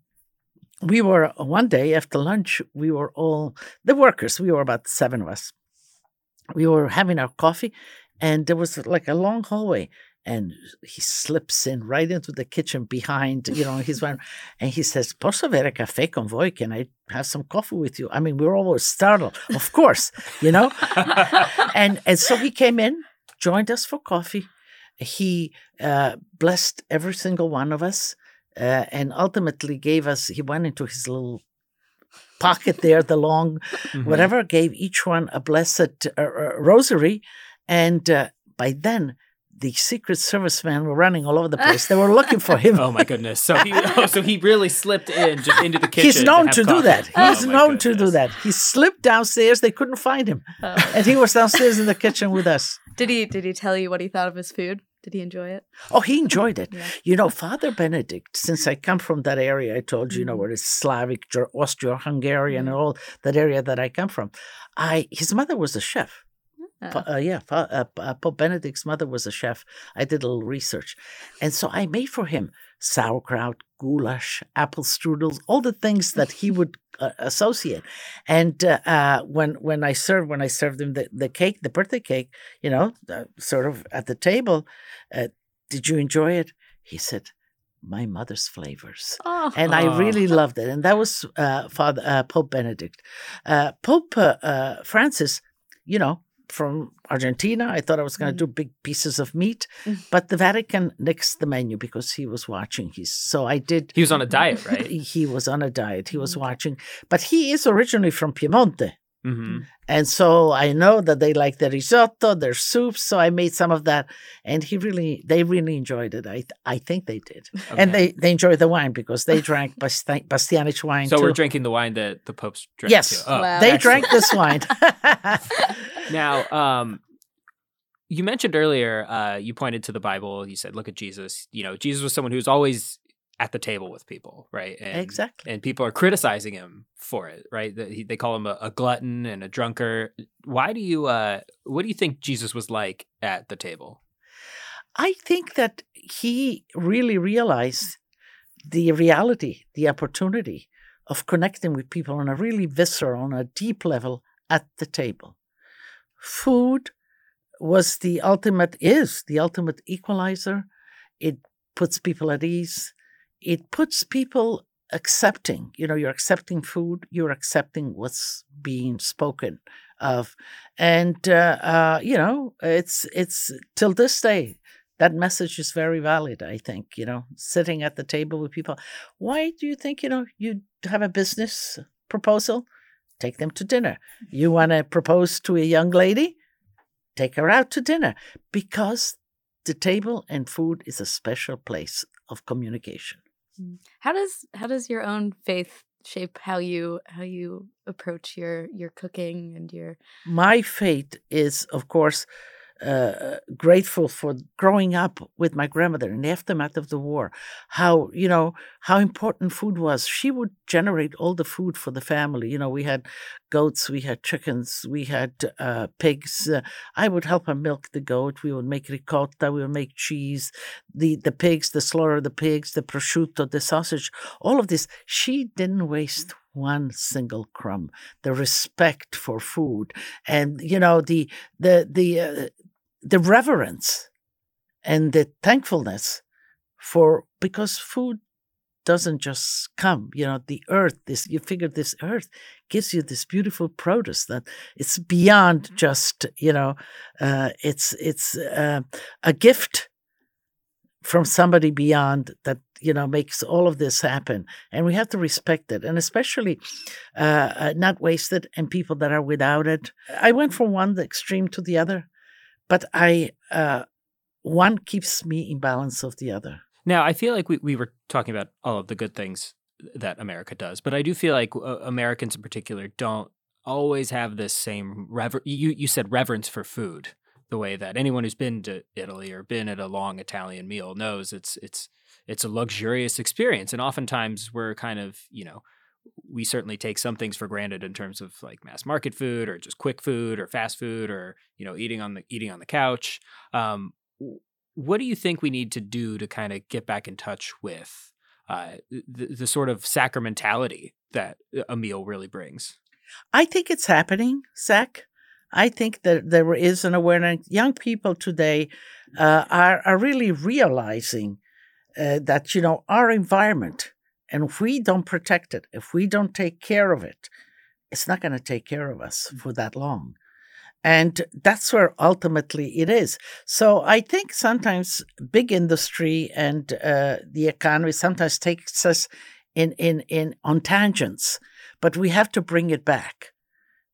we were one day after lunch we were all the workers we were about seven of us. We were having our coffee and there was like a long hallway and he slips in right into the kitchen behind you know he's one and he says posso avere caffè con voi can i have some coffee with you? I mean we were always startled of course you know? *laughs* And and so he came in joined us for coffee. He uh, blessed every single one of us uh, and ultimately gave us he went into his little pocket there the long *laughs* Mhm. whatever gave each one a blessed uh, uh, rosary and uh, by then the secret service men were running all over the place they were looking for him Oh my goodness! So he, oh, so he really slipped in just into the *laughs* kitchen. he's known have to, do that Oh he's my known to do that he slipped downstairs they couldn't find him Oh. and he was downstairs in the kitchen with us Did he did he tell you what he thought of his food? Did he enjoy it? Oh, he enjoyed it. Yeah. You know, Father Benedict, since I come from that area, I told you, you know, Mhm. where it's Slavic, Ger- Austro-Hungarian, Mhm. and all that area that I come from. I his mother was a chef. Oh. Uh, yeah, uh, uh, Pope Benedict's mother was a chef. I did a little research, and so I made for him sauerkraut, goulash, apple strudels, all the things that he would uh, associate. And uh, uh, when when I served when I served him the, the cake, the birthday cake, you know, uh, sort of at the table, uh, did you enjoy it? He said, "My mother's flavors." Oh. and I Oh. really loved it. And that was uh, Father uh, Pope Benedict, uh, Pope Francis. You know, from Argentina, I thought I was going to do big pieces of meat, Mm. but the Vatican nixed the menu because he was watching. He's so I did. He was on a diet, right? *laughs* He was on a diet. He was watching, but he is originally from Piemonte. Hmm And so I know that they like the risotto, their soups. So I made some of that, and he really, they really enjoyed it. I, I think they did, and they they enjoyed the wine because they drank Basti- Bastianich wine So too. we're drinking the wine that the popes drank. Yes. too. Oh, Wow. they excellent. drank this wine. *laughs* *laughs* Now, um, you mentioned earlier, uh, you pointed to the Bible. You said, "Look at Jesus." You know, Jesus was someone who's always at the table with people, right? And, exactly. And people are criticizing him for it, right? They call him a, a glutton and a drunkard. Why do you? Uh, what do you think Jesus was like at the table? I think that he really realized the reality, the opportunity of connecting with people on a really visceral, on a deep level at the table. Food was the ultimate, is the ultimate equalizer. It puts people at ease. It puts people accepting. You know, you're accepting food, you're accepting what's being spoken of. And, uh, uh, you know, it's, it's till this day, that message is very valid i think you know sitting at the table with people. Why do you think you know you have a business proposal? Take them to dinner. You want to propose to a young lady? Take her out to dinner. Because the table and food is a special place of communication Mm. How does how does your own faith shape how you how you approach your your cooking and your my faith is of course uh, grateful for growing up with my grandmother in the aftermath of the war. How you know how important food was. She would generate all the food for the family. You know, we had goats, we had chickens, we had uh, pigs. Uh, I would help her milk the goat. We would make ricotta. We would make cheese. The the pigs, the slaughter of the pigs, the prosciutto, the sausage. All of this. She didn't waste one single crumb. The respect for food, and you know the the the uh, the reverence and the thankfulness for because food doesn't just come you know the earth this you figure this earth gives you this beautiful produce that it's beyond just you know uh, it's it's uh, a gift from somebody beyond that you know makes all of this happen. And we have to respect it and especially uh, uh, not waste it and people that are without it. I went from one extreme to the other but i uh, one keeps me in balance of the other. Now, I feel like we, we were talking about all of the good things that America does, but I do feel like uh, Americans in particular don't always have this same rever- you you said reverence for food the way that anyone who's been to Italy or been at a long Italian meal knows it's it's it's a luxurious experience and oftentimes we're kind of you know we certainly take some things for granted in terms of like mass market food or just quick food or fast food or you know eating on the eating on the couch um, what do you think we need to do to kind of get back in touch with uh, the, the sort of sacramentality that a meal really brings I think it's happening, Zach. I think that there is an awareness. Young people today uh, are are really realizing uh, that you know our environment, and if we don't protect it, if we don't take care of it, it's not going to take care of us for that long. And that's where ultimately it is. So I think sometimes big industry and uh, the economy sometimes takes us in in in on tangents but we have to bring it back.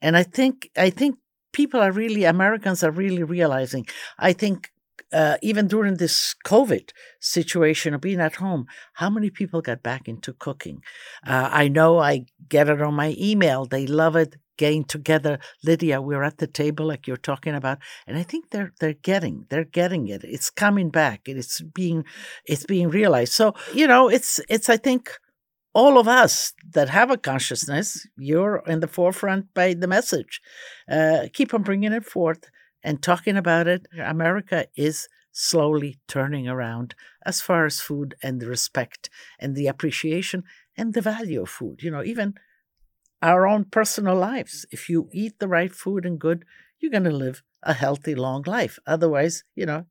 And I think I think people are really Americans are really realizing. I think uh, even during this COVID situation of being at home, how many people got back into cooking? Uh, I know I get it on my email. They love it. Getting together, Lydia, we're at the table like you're talking about, and I think they're they're getting they're getting it. It's coming back. It's being it's being realized. So you know, it's it's I think all of us that have a consciousness, you're in the forefront by the message. Uh, keep on bringing it forth and talking about it. America is slowly turning around as far as food and the respect and the appreciation and the value of food. You know, even our own personal lives. If you eat the right food and good, you're going to live a healthy, long life. Otherwise, you know,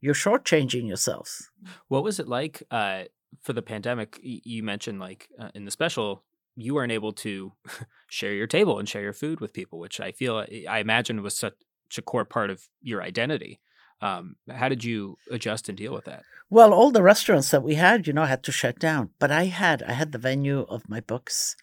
you're shortchanging yourselves. what was it like uh, for the pandemic you mentioned like uh, in the special you weren't able to *laughs* share your table and share your food with people which i feel i imagine was such a core part of your identity um, how did you adjust and deal with that Well, all the restaurants that we had, you know, had to shut down. But I had, I had the venue of my books,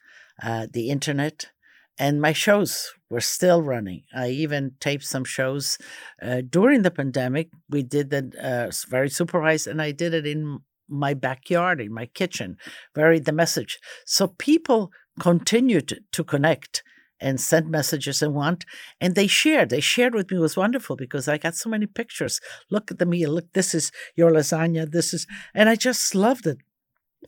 uh, the internet, and my shows were still running. I even taped some shows uh, during the pandemic. We did that uh, very supervised, and I did it in my backyard, in my kitchen, very the message. So people continued to connect and send messages and want and they shared. They shared with me. It was wonderful because i got so many pictures. Look at the meal. Look this is your lasagna. This is and i just loved it.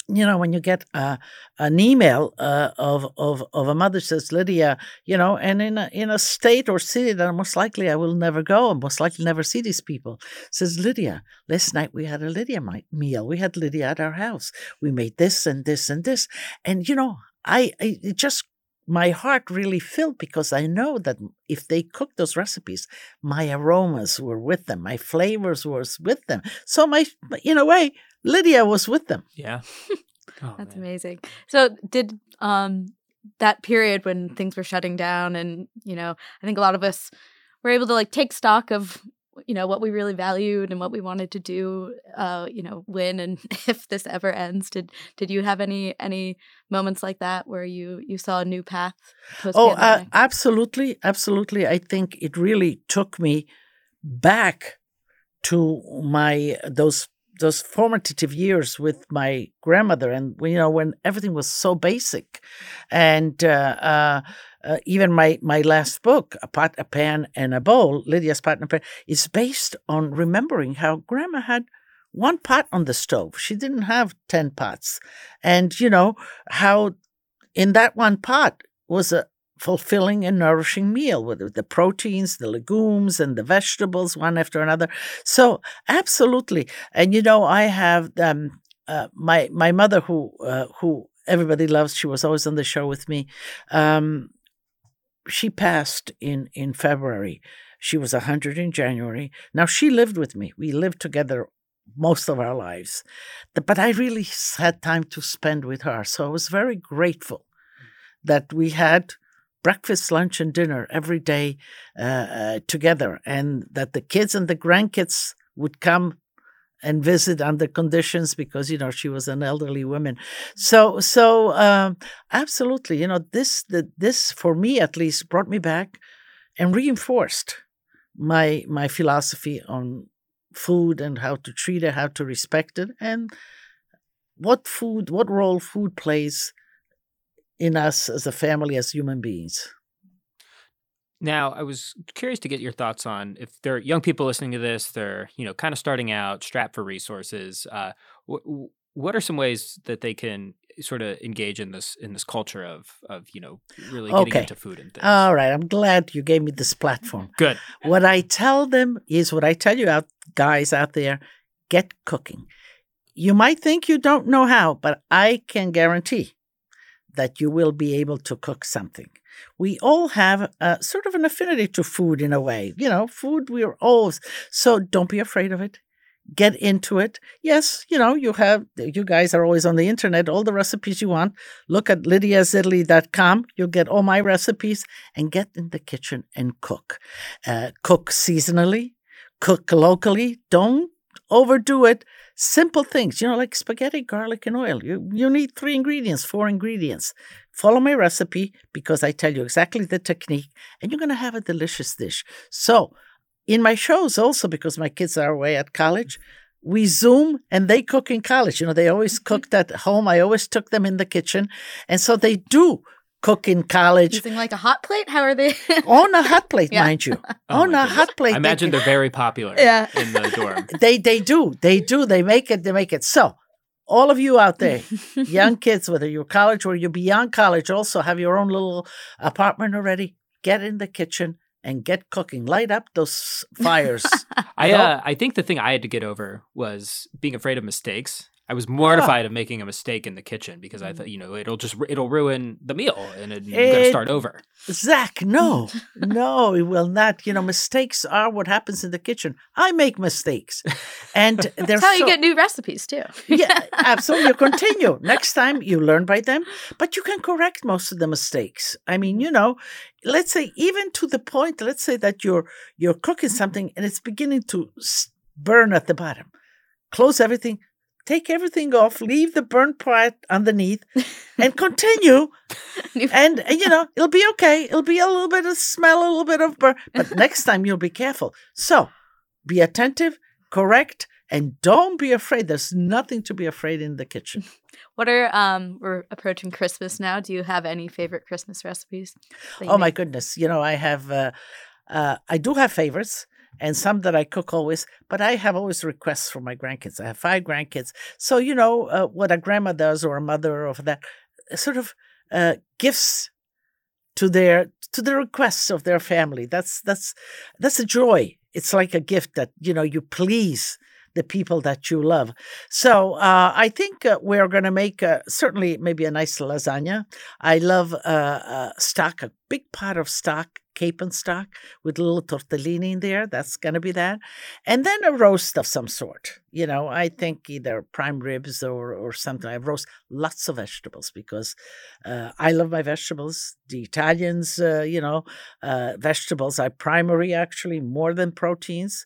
You know, when you get uh, an email uh, of, of of a mother says, Lydia, you know, and in a, in a state or city that most likely I will never go, and most likely never see these people, says Lydia, last night we had a Lydia meal. We had Lydia at our house. We made this and this and this, and you know, I, I it just my heart really filled because I know that if they cooked those recipes, my aromas were with them, my flavors was with them. So my, in a way, Lydia was with them. Yeah. *laughs* Oh, That's man. amazing. So did um that period when things were shutting down and, you know, I think a lot of us were able to like take stock of you know what we really valued and what we wanted to do uh you know when and *laughs* if this ever ends. Did did you have any any moments like that where you you saw a new path oh uh, absolutely absolutely. I think it really took me back to my those those formative years with my grandmother, and you know when everything was so basic, and uh, uh, uh, even my my last book, a pot, a pan, and a bowl, Lydia's pot and a pan, is based on remembering how grandma had one pot on the stove. She didn't have ten pots, and you know how in that one pot was a fulfilling and nourishing meal with the proteins, the legumes, and the vegetables, one after another. So, absolutely. And you know, I have um, uh, my my mother, who uh, who everybody loves. She was always on the show with me. Um, she passed in in February. She was 100 in January. Now she lived with me. We lived together most of our lives. But I really had time to spend with her. So I was very grateful that we had breakfast, lunch, and dinner every day uh, uh, together, and that the kids and the grandkids would come and visit under conditions because you know she was an elderly woman so so um, absolutely you know this the, this for me at least brought me back and reinforced my my philosophy on food and how to treat it how to respect it and what food what role food plays in us as a family, as human beings. Now, I was curious to get your thoughts on if there are young people listening to this, they're you know kind of starting out, strapped for resources. Uh, wh- what are some ways that they can sort of engage in this in this culture of of you know really getting okay. into food and things? All right, I'm glad you gave me this platform. Good. What I tell them is what I tell you out guys out there: get cooking. You might think you don't know how, but I can guarantee that you will be able to cook something. We all have a, sort of an affinity to food in a way. You know, food, we're always, so don't be afraid of it. Get into it. Yes, you know, you have, you guys are always on the internet, all the recipes you want. Look at lydiasitaly.com. You'll get all my recipes and get in the kitchen and cook. Uh, cook seasonally, cook locally. Don't overdo it simple things, you know, like spaghetti, garlic, and oil. You, you need three ingredients, four ingredients. Follow my recipe because I tell you exactly the technique, and you're going to have a delicious dish. So, in my shows, also because my kids are away at college, we Zoom and they cook in college. You know, they always mm-hmm. cooked at home. I always took them in the kitchen. And so they do cook in college. Using like a hot plate? How are they? *laughs* on a hot plate, yeah. mind you. *laughs* Oh on a goodness. hot plate. I imagine they, are very popular yeah. in the dorm. *laughs* They they do. They do. They make it. They make it. So all of you out there, young kids, whether you're college or you're beyond college, also have your own little apartment already, get in the kitchen and get cooking. Light up those fires. I uh, I think the thing I had to get over was being afraid of mistakes. I was mortified ah. of making a mistake in the kitchen because I thought, mm. you know, it'll just it'll ruin the meal and it, you got to start over. Zach, no, *laughs* no, it will not. You know, mistakes are what happens in the kitchen. I make mistakes, and *laughs* that's how so, you get new recipes too. *laughs* yeah, absolutely. You continue next time you learn by them, but you can correct most of the mistakes. I mean, you know, let's say even to the point. Let's say that you're you're cooking something and it's beginning to burn at the bottom. Close everything take everything off, leave the burnt part underneath, and continue. *laughs* and, and, you know, it'll be okay. It'll be a little bit of smell, a little bit of burn, but *laughs* next time you'll be careful. So be attentive, correct, and don't be afraid. There's nothing to be afraid in the kitchen. *laughs* What are um we're approaching Christmas now. Do you have any favorite Christmas recipes? Oh my goodness. You know, I have uh, uh I do have favorites and some that I cook always, but I have always requests from my grandkids. I have five grandkids. So, you know, uh, what a grandma does or a mother or that sort of uh, gifts to their to the requests of their family. That's that's that's a joy. It's like a gift that, you know, you please the people that you love. So uh, I think uh, we're going to make uh, certainly maybe a nice lasagna. I love uh, uh, stock, a big pot of stock, capon stock with little tortellini in there. That's going to be that. And then a roast of some sort. You know, I think either prime ribs or, or something. I roast lots of vegetables because uh, I love my vegetables. The Italians, you know, vegetables are primary actually more than proteins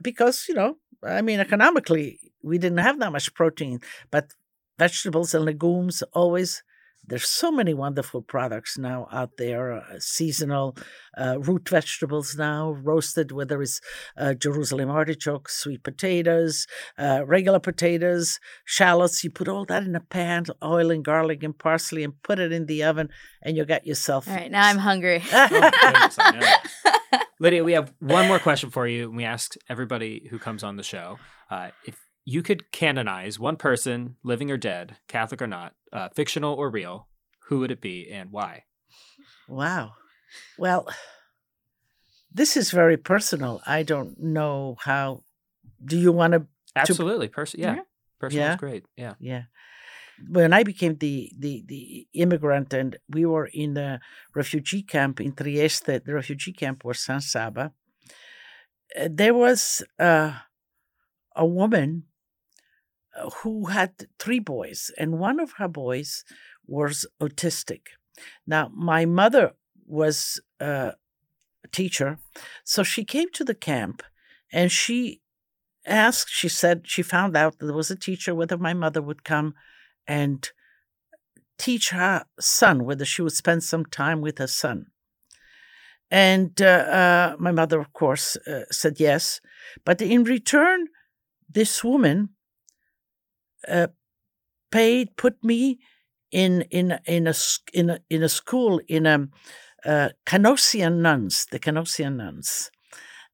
because, you know, I mean, economically, we didn't have that much protein, but vegetables and legumes always. There's so many wonderful products now out there, uh, seasonal uh, root vegetables now, roasted, whether it's uh, Jerusalem artichokes, sweet potatoes, uh, regular potatoes, shallots. You put all that in a pan, oil and garlic and parsley, and put it in the oven, and you got yourself. All right, now I'm hungry. *laughs* *laughs* Lydia, we have one more question for you. We ask everybody who comes on the show uh, if you could canonize one person, living or dead, Catholic or not, uh, fictional or real, who would it be and why? Wow. Well, this is very personal. I don't know how. Do you want to? Absolutely, person. Yeah, personal yeah? is great. Yeah, yeah when I became the, the, the immigrant and we were in the refugee camp in Trieste, the refugee camp was San Sabba, uh, there was uh, a woman uh, who had three boys, and one of her boys was autistic. Now, my mother was uh, a teacher, so she came to the camp and she asked, she said she found out there was a teacher, whether my mother would come and teach her son, whether she would spend some time with her son. And uh, uh, my mother, of course, uh, said yes. But in return, this woman uh, paid, put me in in in a in a, in a school in a uh, Canossian nuns, the Canossian nuns,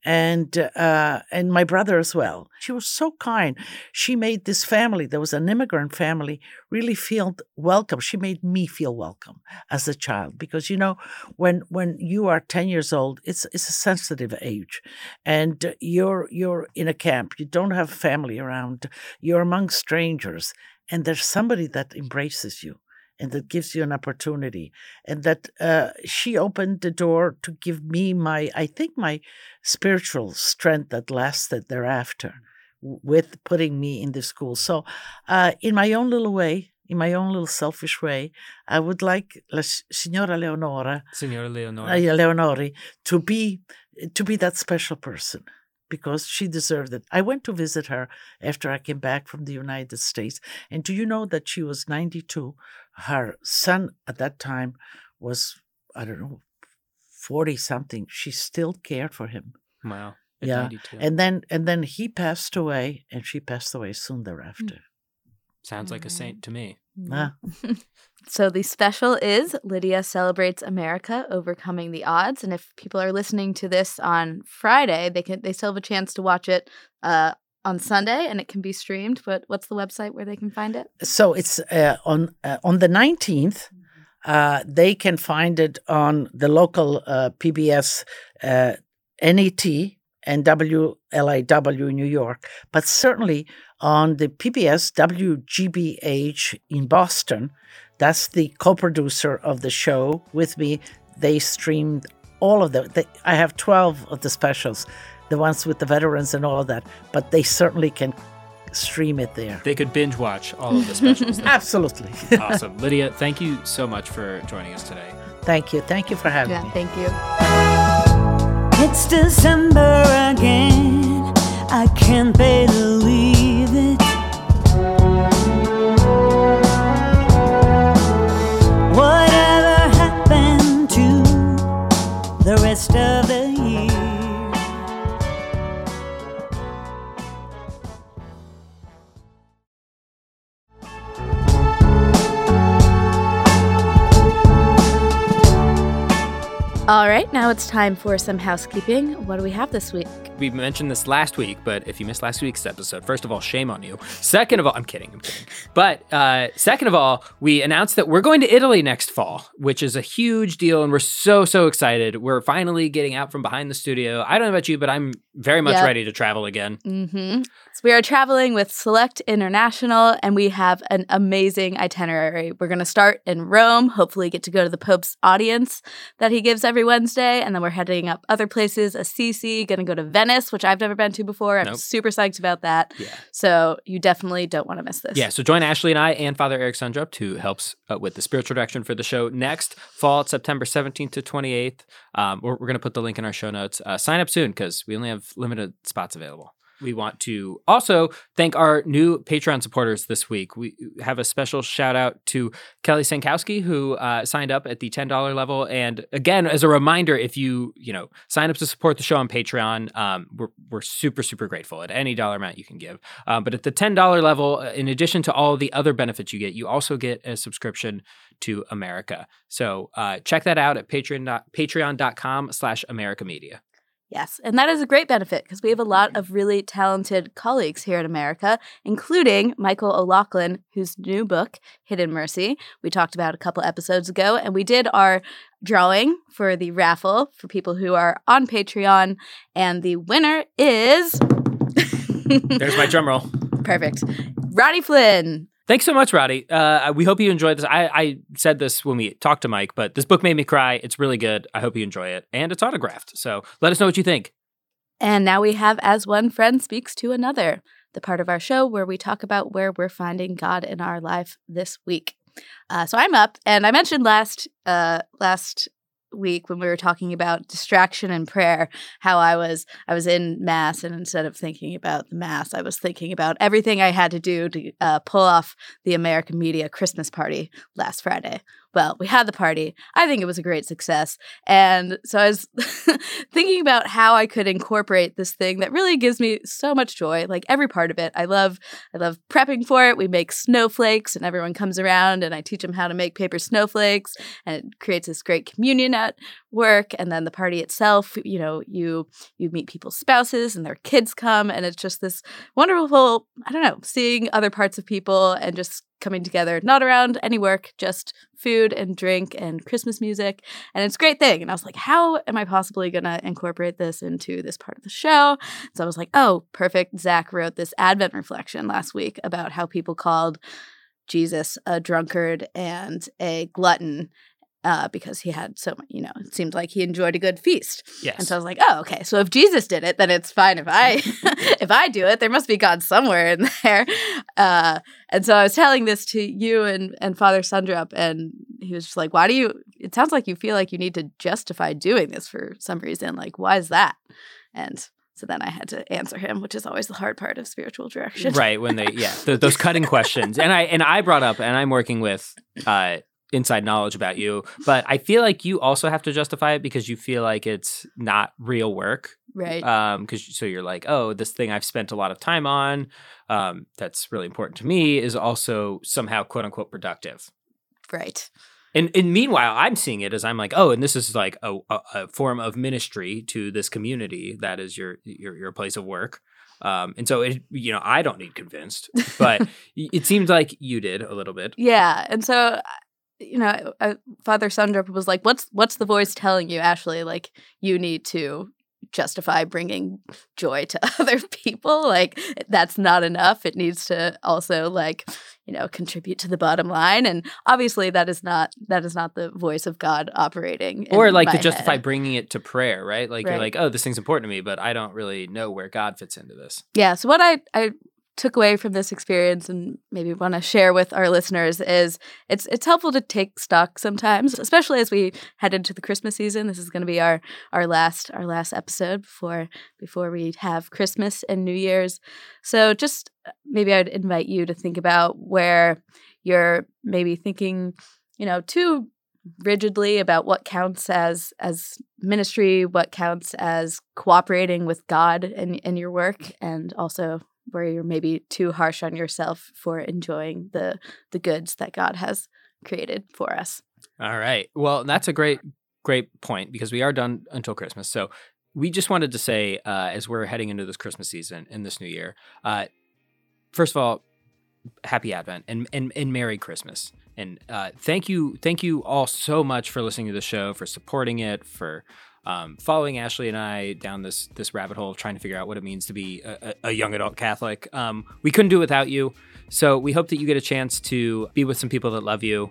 and uh, and my brother as well. She was so kind. She made this family. There was an immigrant family really feel welcome. She made me feel welcome as a child because you know when when you are ten years old, it's it's a sensitive age, and you're you're in a camp. You don't have family around. You're among strangers, and there's somebody that embraces you and that gives you an opportunity and that uh, she opened the door to give me my i think my spiritual strength that lasted thereafter with putting me in the school. So uh, in my own little way in my own little selfish way i would like la signora leonora signora leonora. Uh, leonori to be to be that special person because she deserved it. I went to visit her after I came back from the United States. And do you know that she was 92? Her son at that time was, I don't know, 40 something. She still cared for him. Wow. yeah. 92. And then and then he passed away and she passed away soon thereafter. Sounds like a saint to me. Ah. *laughs* *laughs* so the special is Lydia celebrates America overcoming the odds, and if people are listening to this on Friday, they can they still have a chance to watch it uh, on Sunday, and it can be streamed. But what's the website where they can find it? So it's uh, on uh, on the nineteenth. Uh, they can find it on the local uh, PBS uh, NET and WLIW New York, but certainly on the PBS WGBH in Boston. That's the co producer of the show with me. They streamed all of them. They, I have 12 of the specials, the ones with the veterans and all of that, but they certainly can stream it there. They could binge watch all of the specials. *laughs* Absolutely. *laughs* awesome. Lydia, thank you so much for joining us today. Thank you. Thank you for having yeah, me. Thank you. It's December again. I can't believe rest of All right, now it's time for some housekeeping. What do we have this week? We mentioned this last week, but if you missed last week's episode, first of all, shame on you. Second of all, I'm kidding, I'm kidding. But uh, second of all, we announced that we're going to Italy next fall, which is a huge deal, and we're so so excited. We're finally getting out from behind the studio. I don't know about you, but I'm very much Yep. ready to travel again. Mm-hmm. So we are traveling with Select International, and we have an amazing itinerary. We're going to start in Rome, hopefully get to go to the Pope's audience that he gives every Wednesday, and then we're heading up other places. Assisi, going to go to Venice, which I've never been to before. I'm Nope. super psyched about that. Yeah. So you definitely don't want to miss this. Yeah, so join Ashley and I and Father Eric Sundrup, who helps uh, with the spiritual direction for the show next fall, September 17th to 28th. Um, we're we're going to put the link in our show notes. Uh, sign up soon because we only have limited spots available. We want to also thank our new Patreon supporters this week. We have a special shout out to Kelly Sankowski, who uh, signed up at the $10 level. And again, as a reminder, if you, you know, sign up to support the show on Patreon, um, we're, we're super, super grateful at any dollar amount you can give. Um, but at the $10 level, uh, in addition to all the other benefits you get, you also get a subscription to America. So uh, check that out at patreon patreon.com slash America Media. Yes, and that is a great benefit because we have a lot mm-hmm. of really talented colleagues here in America, including Michael O'Loughlin, whose new book, Hidden Mercy, we talked about a couple episodes ago. And we did our drawing for the raffle for people who are on Patreon. And the winner is. There's my drum roll. *laughs* Perfect. Ronnie Flynn. Thanks so much, Roddy. Uh, we hope you enjoyed this. I, I said this when we talked to Mike, but this book made me cry. It's really good. I hope you enjoy it. And it's autographed. So let us know what you think. And now we have As One Friend Speaks to Another, the part of our show where we talk about where we're finding God in our life this week. Uh, so I'm up, and I mentioned last uh, last week when we were talking about distraction and prayer how i was i was in mass and instead of thinking about the mass i was thinking about everything i had to do to uh, pull off the american media christmas party last friday well we had the party. I think it was a great success. And so i was *laughs* thinking about how i could incorporate this thing that really gives me so much joy like every part of it. I love i love prepping for it. We make snowflakes and everyone comes around and i teach them how to make paper snowflakes and it creates this great communion at work. And then the party itself you know you you meet people's spouses and their kids come and it's just this wonderful i don't know seeing other parts of people and just coming together not around any work just food and drink and christmas music and it's a great thing. And i was like how am i possibly going to incorporate this into this part of the show? So i was like oh perfect. Zach wrote this advent reflection last week about how people called jesus a drunkard and a glutton uh, because he had so you know, it seemed like he enjoyed a good feast. Yes. And so I was like, oh, okay. So if Jesus did it, then it's fine if I *laughs* *laughs* if I do it. There must be God somewhere in there. Uh, and so I was telling this to you and and Father Sundrup, and he was just like, why do you? It sounds like you feel like you need to justify doing this for some reason. Like, why is that? And so then I had to answer him, which is always the hard part of spiritual direction. right when they yeah th- *laughs* those cutting questions and i and i brought up and i'm working with uh inside knowledge about you but i feel like you also have to justify it because you feel like it's not real work Right. um because so you're like oh this thing i've spent a lot of time on um that's really important to me is also somehow quote unquote productive right. and, and meanwhile, I'm seeing it as I'm like, oh, and this is like a, a, a form of ministry to this community that is your your your place of work. Um, and so it, you know, I don't need convinced, but *laughs* it seems like you did a little bit. Yeah, and so you know, uh, Father Sundrup was like, "What's what's the voice telling you, Ashley? Like you need to justify bringing joy to *laughs* other people. Like that's not enough. It needs to also like you know contribute to the bottom line. And obviously, that is not that is not the voice of God operating. Or like to justify head. bringing it to prayer, right? Like Right. you're like, oh, this thing's important to me, but I don't really know where God fits into this. Yeah. So what I I took away from this experience and maybe want to share with our listeners is it's it's helpful to take stock sometimes, especially as we head into the Christmas season. This is going to be our our last our last episode before before we have Christmas and New Year's. So just uh, maybe I'd invite you to think about where you're maybe thinking, you know, too rigidly about what counts as as ministry, what counts as cooperating with God in, in your work, and also where you're maybe too harsh on yourself for enjoying the the goods that God has created for us. All right. Well, that's a great great point because we are done until Christmas. So we just wanted to say, uh, as we're heading into this Christmas season in this new year, uh, first of all, happy Advent and and, and Merry Christmas. And uh, thank you, thank you all so much for listening to the show, for supporting it, for um, following Ashley and I down this this rabbit hole of trying to figure out what it means to be a, a young adult Catholic. Um, we couldn't do it without you. So we hope that you get a chance to be with some people that love you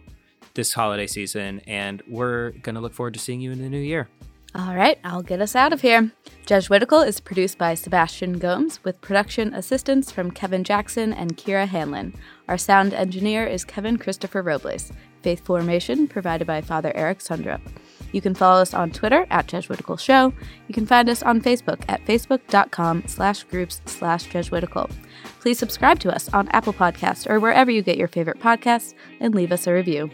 this holiday season, and we're gonna look forward to seeing you in the new year. All right, I'll get us out of here. Jesuitical is produced by Sebastian Gomes with production assistance from Kevin Jackson and Kira Hanlon. Our sound engineer is Kevin Christopher Robles. Faith Formation provided by Father Eric Sundrup. You can follow us on Twitter at Jesuitical Show. You can find us on Facebook at facebook.com slash groups slash Jesuitical. Please subscribe to us on Apple Podcasts or wherever you get your favorite podcasts and leave us a review.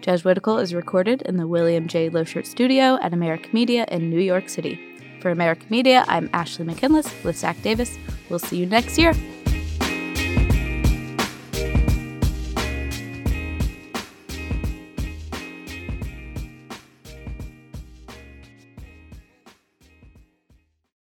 Jesuitical is recorded in the William J. Loschert Studio at America Media in New York City. For America Media, I'm Ashley McKinless with Zach Davis. We'll see you next year.